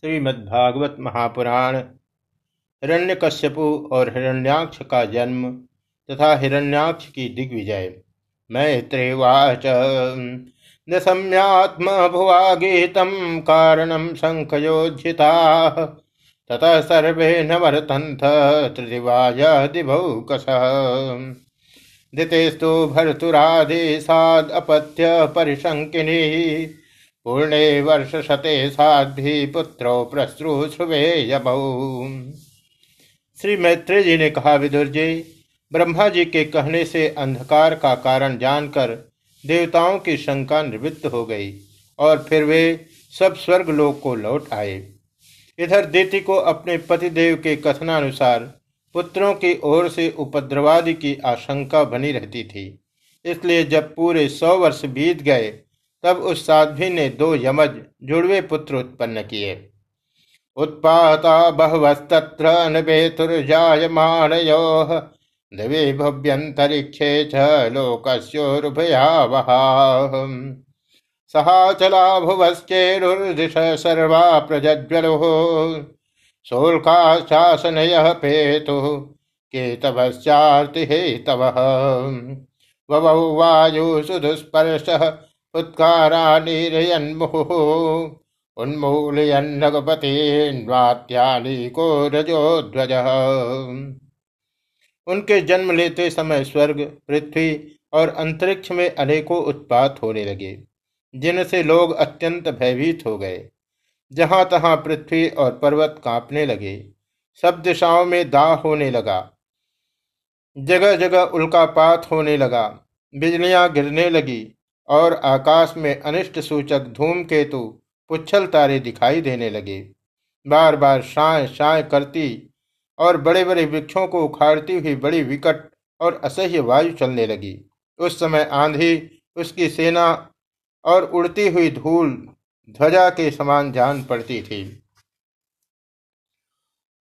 श्रीमद्भागवत महापुराण हिरण्यकश्यपु और हिरण्याक्ष का जन्म तथा हिरण्याक्ष की दिग्विजय। मैत्रेवाच। दशम्यात्म भुवा गीतम कारणम शंखयोज्जिता ततः सर्वे नवर्तन्थ त्रिदिवाय दिभौकस दितेस्तु भर्तुरादेशाद् अपत्य परिशङ्किनी। पूर्णे वर्ष शते साध्वी पुत्रो प्रश्रुश्रुवे श्री मैत्री जी ने कहा, विदुर जी, ब्रह्मा जी के कहने से अंधकार का कारण जानकर देवताओं की शंका निवृत्त हो गई और फिर वे सब स्वर्ग लोक को लौट आए। इधर दीति को अपने पतिदेव के कथनानुसार पुत्रों की ओर से उपद्रवादि की आशंका बनी रहती थी। इसलिए जब पूरे सौ वर्ष बीत गए तब उस साध्वी ने दो यमज जुड़वे पुत्र उत्पन्न किए। उत्पाता बहवस्तत्र नवेतुर्जायमानयो दिवे भव्यंतरिक्षे च लोकस्योरुभयावहा। सहाचला भुवश्चेरुर्दिश सर्वा प्रज्वलो शोल्काशासनयः पेतुः केतवश्चार्तिहेतवः। ववौ वायुषु दुष्पर्शः उत्कारानिरयन्मुहुः। उन्मूलयन्नगपतिन्वात्यालीको रजोध्वजः उनके जन्म लेते समय स्वर्ग, पृथ्वी और अंतरिक्ष में अनेकों उत्पात होने लगे, जिनसे लोग अत्यंत भयभीत हो गए। जहाँ तहां पृथ्वी और पर्वत कांपने लगे, सब दिशाओं में दाह होने लगा जगह जगह उल्कापात होने लगा, बिजलियाँ गिरने लगी और आकाश में अनिष्ट सूचक धूम धूमकेतु पुच्छल तारे दिखाई देने लगे। बार बार शाय शाय करती और बड़े बड़े वृक्षों को उखाड़ती हुई बड़ी विकट और असह्य वायु चलने लगी। उस समय आंधी, उसकी सेना और उड़ती हुई धूल ध्वजा के समान जान पड़ती थी।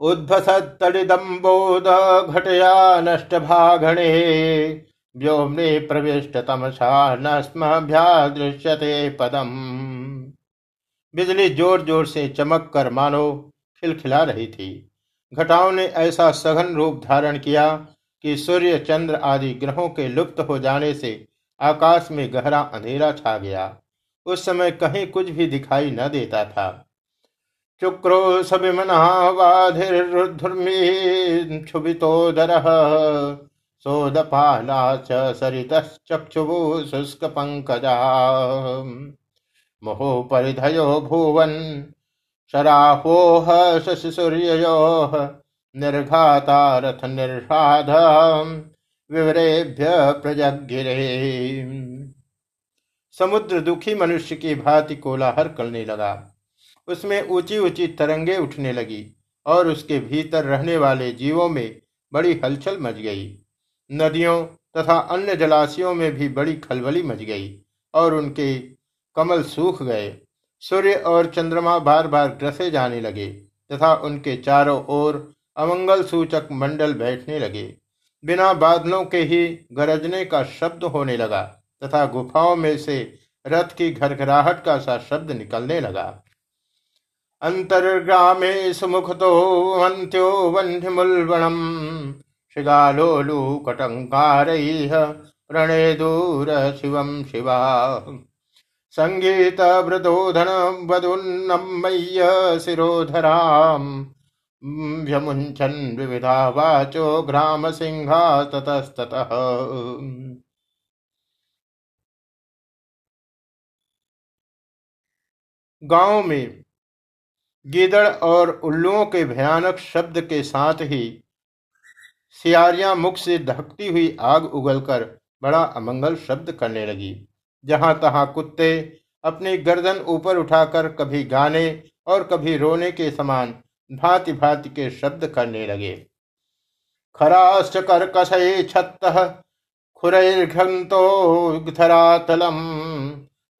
उद्भसत्तड़िदम्बोद घटया नष्ट भागणे। प्रविष्ट तमसा नस्मभ्यादृश्यते पदम। बिजली ज़ोर ज़ोर से चमक कर मानो खिलखिला रही थी। घटाओं ने ऐसा सघन रूप धारण किया कि सूर्य, चंद्र आदि ग्रहों के लुप्त हो जाने से आकाश में गहरा अंधेरा छा गया। उस समय कहीं कुछ भी दिखाई न देता था। चुक्रो सबिमना वाधिर्धुर्मी क्षुभितोदर सोदपाला च सरितश्चक्षुः शुष्कपङ्कजा मुहुपरिधयो भुवन् शराहोः शशिसूर्ययोः निर्घाता रथ निर्षाध विवरेभ्य प्रजगिरे समुद्र दुखी मनुष्य की भांति कोलाहल करने लगा। उसमें ऊँची ऊँची तरंगे उठने लगी और उसके भीतर रहने वाले जीवों में बड़ी हलचल मच गई। नदियों तथा अन्य जलाशयों में भी बड़ी खलबली मच गई और उनके कमल सूख गए। सूर्य और चंद्रमा बार बार ग्रसे जाने लगे तथा उनके चारों ओर अमंगल सूचक मंडल बैठने लगे। बिना बादलों के ही गरजने का शब्द होने लगा तथा गुफाओं में से रथ की घरघराहट का सा शब्द निकलने लगा। अंतर्ग्रामे सुमुख तो अंत्यो वन्यमुलवणम शृगालोलुकटङ्कारैः प्रणेदूर शिवं। शिवा सङ्गीतवृदोधन वधुन्नम्मय्य शिरोधराम्। व्यमुञ्चन् विविधा वाचो ग्रामसिंहा ततस्ततः। गाँव में गीदड़ और उल्लुओं के भयानक शब्द के साथ ही सियारियाँ मुख से धकती हुई आग उगलकर बड़ा अमंगल शब्द करने लगी। जहाँ तहां कुत्ते अपनी गर्दन ऊपर उठाकर कभी गाने और कभी रोने के समान भांति भांति के शब्द करने लगे। खराश्च कर्कशे छत्त खुरैर्घंतो धरातलम।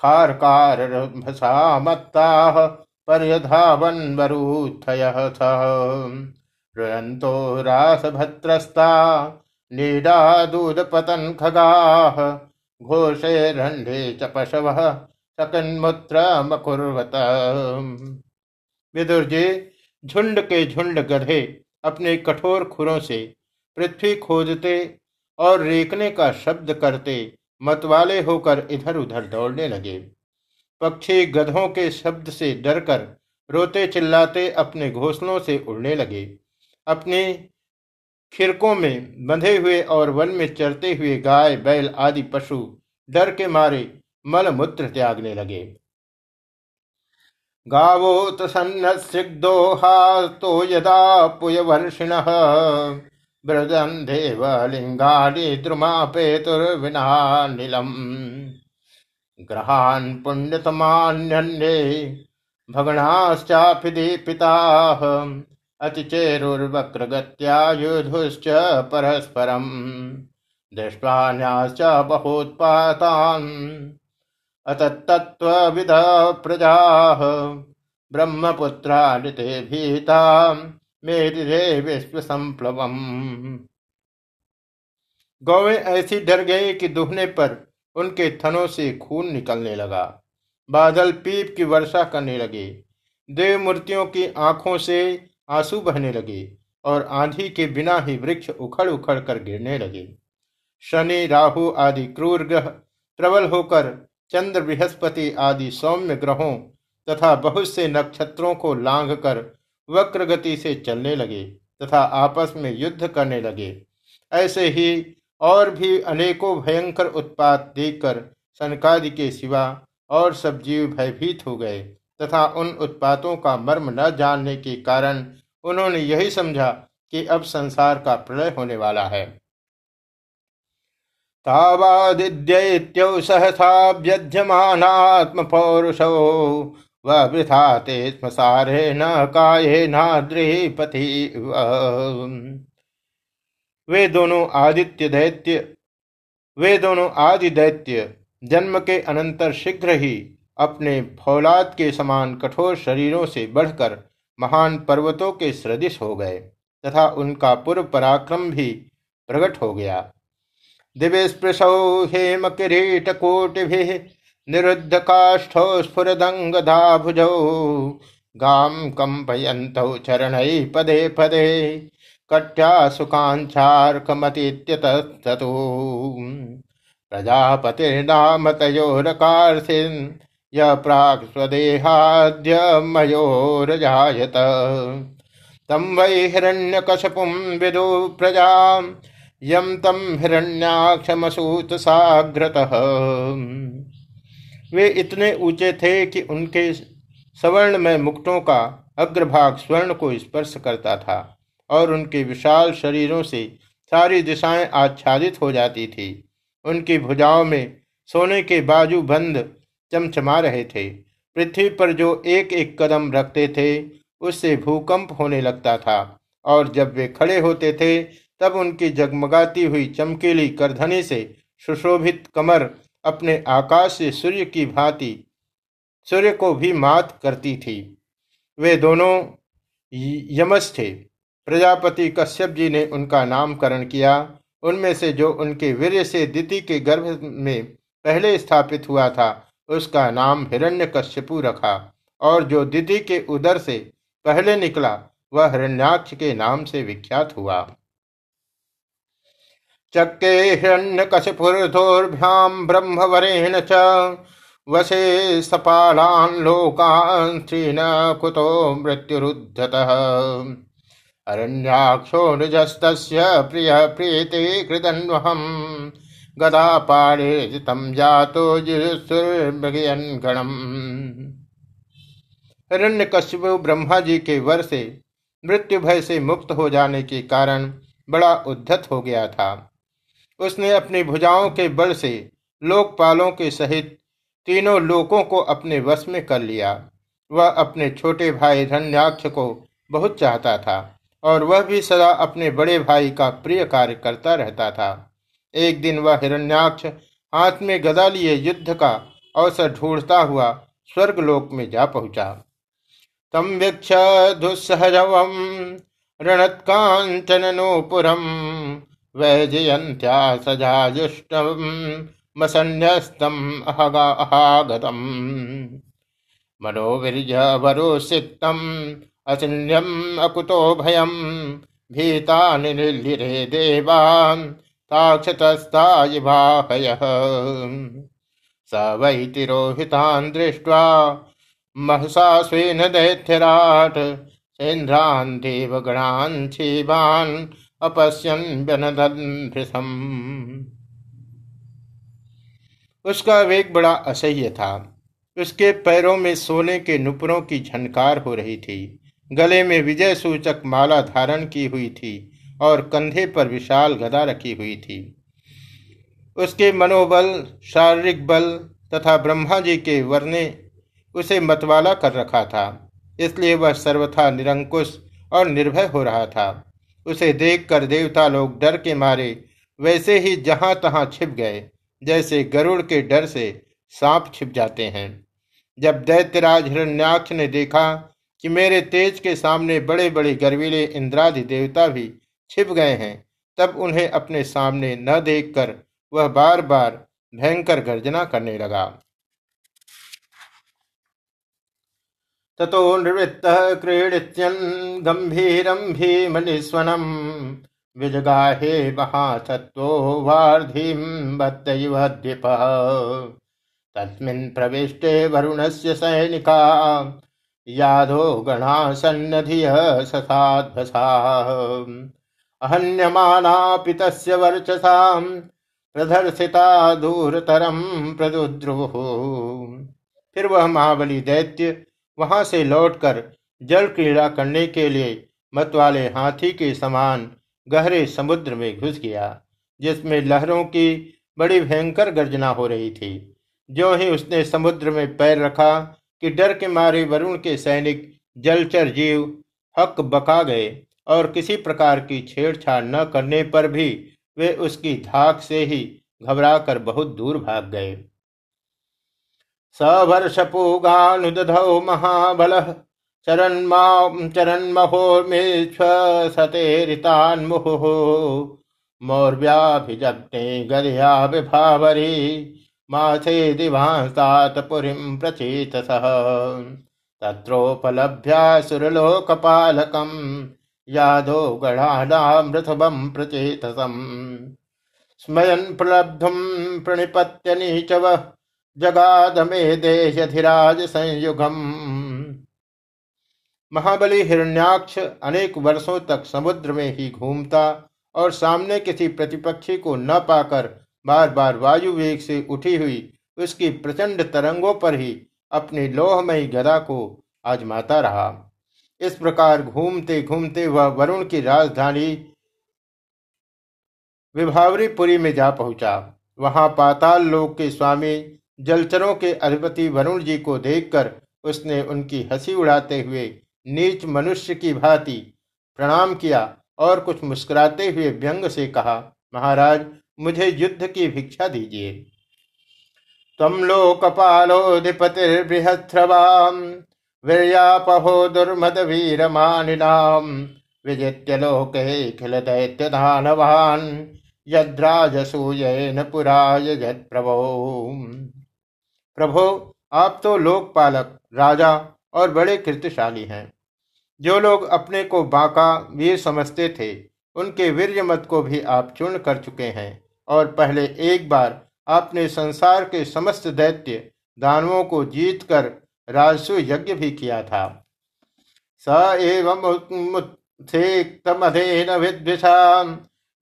खारकार मत्ता पर्यधावन वरूथय रुयन्तो रासभत्रस्ता नीडा दूधपतन् खगाः घोषैरण्डे च पशवः, सकन्मुत्रमकुर्वत। विदुरजी झुंड के झुंड गधे अपने कठोर खुरों से पृथ्वी खोदते और रेकने का शब्द करते मतवाले होकर इधर उधर दौड़ने लगे। पक्षी गधों के शब्द से डरकर रोते चिल्लाते अपने घोंसलों से उड़ने लगे। अपने खिरकों में बंधे हुए और वन में चरते हुए गाय, बैल आदि पशु डर के मारे मल मूत्र त्यागने लगे। गावोत सन्नसिग्धोहा तो यदा पुयवर्षिण ब्रजन देव लिंगानि द्रुमापेतुर्विनानिलम। ग्रहान् पुण्यतमान्यन्ये भगणाश्चापि दीपिताः अतिचेरुर्वक्रगत्यायुधुश्च परस्परम्। दृष्ट्वान्याश्च बहोत्पातान्। अतत्तत्त्वविद प्रजाः ब्रह्मपुत्रानिते भीता मेरिरे विश्व संप्लवम गौवें ऐसी डर गई कि दुहने पर उनके थनों से खून निकलने लगा। बादल पीप की वर्षा करने लगे। देव मूर्तियों की आँखों से आँसू बहने लगे और आंधी के बिना ही वृक्ष उखड़ उखड़ कर गिरने लगे। शनि, राहु आदि क्रूर ग्रह, प्रबल होकर चंद्र, बृहस्पति आदि सौम्य ग्रहों तथा बहुत से नक्षत्रों को लांघ कर वक्र गति से चलने लगे तथा आपस में युद्ध करने लगे। ऐसे ही और भी अनेकों भयंकर उत्पात देखकर सनकादि के सिवा और सब जीव भयभीत हो गए। तथा उन उत्पातों का मर्म न जानने के कारण उन्होंने यही समझा कि अब संसार का प्रलय होने वाला है। वृथा ते स्मसारे न काये वे दोनों आदित्य दैत्य, वे दोनों आदि दैत्य जन्म के अनंतर शीघ्र ही अपने फौलाद के समान कठोर शरीरों से बढ़कर महान पर्वतों के सदृश हो गए, तथा उनका पूर्व पराक्रम भी प्रकट हो गया। दिव्य स्पृशौ हेम किरीट कोटि निरुद्ध काष्ठौ स्फुरदंगधा भुजौ गाम कंपयंत चरण पदे पदे कट्या सुकांक्षार्कमतीत्यतस्तु प्रजापतिर्नाम तयोरकार्थिन् य प्राक् स्वदेहाद्य मयोरजायत तं वै हिरण्यकशपुं विदु प्रजां यं तं हिरण्याक्षमसूतसाग्रतः। वे इतने ऊँचे थे कि उनके सवर्ण में मुक्टों का अग्रभाग स्वर्ण को स्पर्श करता था और उनके विशाल शरीरों से सारी दिशाएँ आच्छादित हो जाती थी। उनकी भुजाओं में सोने के बाजू बंद चमचमा रहे थे। पृथ्वी पर जो एक एक कदम रखते थे, उससे भूकंप होने लगता था और जब वे खड़े होते थे, तब उनकी जगमगाती हुई चमकीली करधनी से सुशोभित कमर अपने आकाश से सूर्य की भांति, सूर्य को भी मात करती थी। वे दोनों यमस थे। प्रजापति कश्यप जी ने उनका नामकरण किया। उनमें से जो उनके वीर से दिति के गर्भ में पहले स्थापित हुआ था उसका नाम हिरण्य कश्यपु रखा और जो दिति के उदर से पहले निकला, वह हिरण्याक्ष के नाम से विख्यात हुआ। चक्के हिरण्य कशपुरधोर्भ्याम ब्रह्मवरेण च वसे सपालान लोकान कुतो मृत्युरुद्धतः। अरण्याक्षो निजस्तस्य प्रिय प्रीति कृतन्वहम गदा पाड़े तम जातो गणम। हिरण्य कश्यप ब्रह्मा जी के वर से मृत्यु भय से मुक्त हो जाने के कारण बड़ा उद्धत हो गया था। उसने अपनी भुजाओं के बल से लोकपालों के सहित तीनों लोकों को अपने वश में कर लिया। वह अपने छोटे भाई धन्याक्ष को बहुत चाहता था और वह भी सदा अपने बड़े भाई का प्रिय कार्य करता रहता था। एक दिन वह हिरण्याक्ष हाथ में गदा लिए युद्ध का अवसर ढूंढता हुआ स्वर्गलोक में जा पहुँचा। तम वीक्ष दुस्सहजवम रणत्कांचनोपुरम वैजयंत्या सजाजुष्टम मसन्यस्तम अहागतम। मनोवीर्यवरोसिक्तम् अचिन्यम् अकुतो भयम् भीता निलिरे देवान् ताक्षतस्तायिवाहयः स वै तिरोहितान् दृष्ट्वा महसा स्वेन दैत्यराट, सेन्द्रान् देवगणान् क्षीवान् अपश्यन् व्यनदन् उसका वेग बड़ा असह्य था। उसके पैरों में सोने के नुपुरों की झनकार हो रही थी। गले में विजय सूचक माला धारण की हुई थी। और कंधे पर विशाल गदा रखी हुई थी। उसके मनोबल, शारीरिक बल तथा ब्रह्मा जी के वर्णे उसे मतवाला कर रखा था। इसलिए वह सर्वथा निरंकुश और निर्भय हो रहा था। उसे देखकर देवता लोग डर के मारे वैसे ही जहाँ तहां छिप गए, जैसे गरुड़ के डर से सांप छिप जाते हैं। जब दैत्यराज हिरण्याक्ष ने देखा कि मेरे तेज के सामने बड़े बड़े गर्वीले इंद्रादि देवता भी छिप गए हैं। तब उन्हें अपने सामने न देखकर वह बार बार भयंकर गर्जना करने लगा। ततो निवृत्त क्रीडित्यन गंभीरम भीमनिस्वनम विजगाहे महासत्वो वार्धिम बत्तयुद्विपः तस्मिन् प्रविष्टे वरुणस्य सैनिका यादो गणा सन्नधियः ससाध्वसाः अहन्यमानापि तस्य वर्चसां प्रदर्शिता दूरतरम प्रदुद्रुवुः। फिर वह महाबली दैत्य वहाँ से लौटकर जल क्रीड़ा करने के लिए मतवाले हाथी के समान गहरे समुद्र में घुस गया, जिसमें लहरों की बड़ी भयंकर गर्जना हो रही थी। जो ही उसने समुद्र में पैर रखा कि डर के मारे वरुण के सैनिक जलचर जीव हक बका गए और किसी प्रकार की छेड़छाड़ न करने पर भी वे उसकी धाक से ही घबराकर बहुत दूर भाग गए। सवर्ष सवर्षपूगानुदधौ महाबल चरन्मां चरन्महोर्मेष्वसतेरितान्मुहुः मौर्व्याभिजग्ने गदया विभावरी माथे दिवांस्तात पुरीं प्रचेतसः। तत्रोपलभ्यासुरलोकपालकम् यादो गणानामृथवं प्रचेतसम्। स्मयन् प्रलब्धुं प्रणिपत्यनीचवः जगादमे देशधिराज संयुगम् महाबली हिरण्याक्ष अनेक वर्षों तक समुद्र में ही घूमता और सामने किसी प्रतिपक्षी को न पाकर बार बार वायु वेग से उठी हुई, उसकी प्रचंड तरंगों पर ही अपनी लोहमयी गदा को आजमाता रहा। इस प्रकार घूमते घूमते वह वरुण की राजधानी विभावरीपुरी में जा पहुँचा। वहाँ पाताल लोक के स्वामी, जलचरों के अधिपति वरुण जी को देखकर उसने उनकी हँसी उड़ाते हुए नीच मनुष्य की भांति प्रणाम किया और कुछ मुस्कुराते हुए व्यंग से कहा, महाराज, मुझे युद्ध की भिक्षा दीजिए। तम लोकपालोधिपतिर्बृहस्रवाम वीर्यापहो दुर्मद वीर मानिनाम विजित्य लोक खिल दैत्य दानवान यद्राजसूयन पुराय प्रभो प्रभो, आप तो लोकपालक, राजा और बड़े कृतिशाली हैं। जो लोग अपने को बाका वीर समझते थे, उनके वीर मत को भी आप चूर्ण कर चुके हैं। और पहले एक बार आपने संसार के समस्त दैत्य, दानवों को जीत कर राजसु यज्ञ भी किया था। स एवं विद्विषा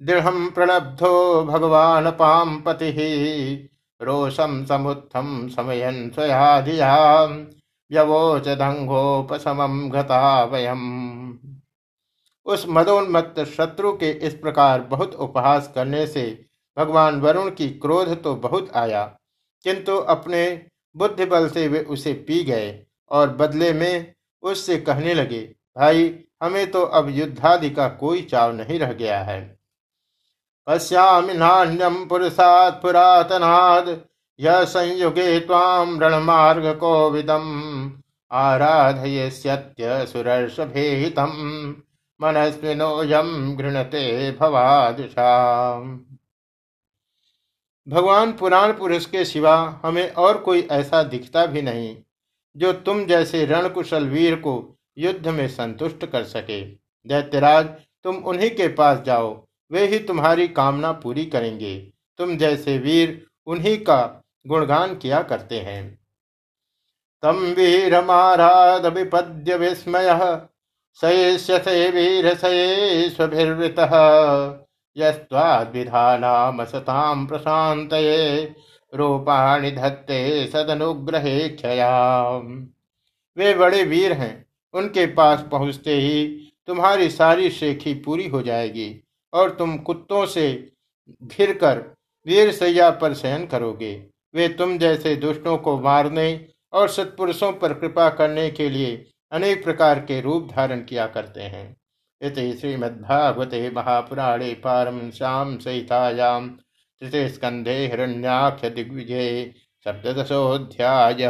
दृढ़ प्रणब्धो भगवान पाम पति। रोषम समुत्थम समयन स्वयाधिया व्यवोचदंगोपशमम घता वयम। उस मदोन्मत्त शत्रु के इस प्रकार बहुत उपहास करने से भगवान वरुण की क्रोध तो बहुत आया, किंतु अपने बुद्धि बल से वे उसे पी गए और बदले में उससे कहने लगे, भाई, हमें तो अब युद्धादि का कोई चाव नहीं रह गया है। पश्यामि नान्यम पुरुषात् पुरातनाद यह संयुगे ताम रणमार्ग को विदम आराधयस्यत्य सुरर्षभेहितम मनस्विनोयम घृणते भवादुषा भगवान पुराण पुरुष के सिवा हमें और कोई ऐसा दिखता भी नहीं, जो तुम जैसे रणकुशल वीर को युद्ध में संतुष्ट कर सके। दैत्यराज, तुम उन्हीं के पास जाओ, वे ही तुम्हारी कामना पूरी करेंगे। तुम जैसे वीर, उन्हीं का गुणगान किया करते हैं। तम वीर माराद विपद्य विस्मय सयेष्यसे वीर सयेष्वभिर्वृत यस्वाद्विधानामसतां प्रशांत रूपाणि धत्ते सदनुग्रहे क्षया वे बड़े वीर हैं, उनके पास पहुँचते ही तुम्हारी सारी शेखी पूरी हो जाएगी और तुम कुत्तों से घिर कर वीर सैया पर शयन करोगे। वे तुम जैसे दुष्टों को मारने और सत्पुरुषों पर कृपा करने के लिए अनेक प्रकार के रूप धारण किया करते हैं। इति श्रीमद्भागवते महापुराणे पारमश्याम सहितायां तृतीय स्कंधे हिरण्याख्य दिग्विजय सप्तशोध्याय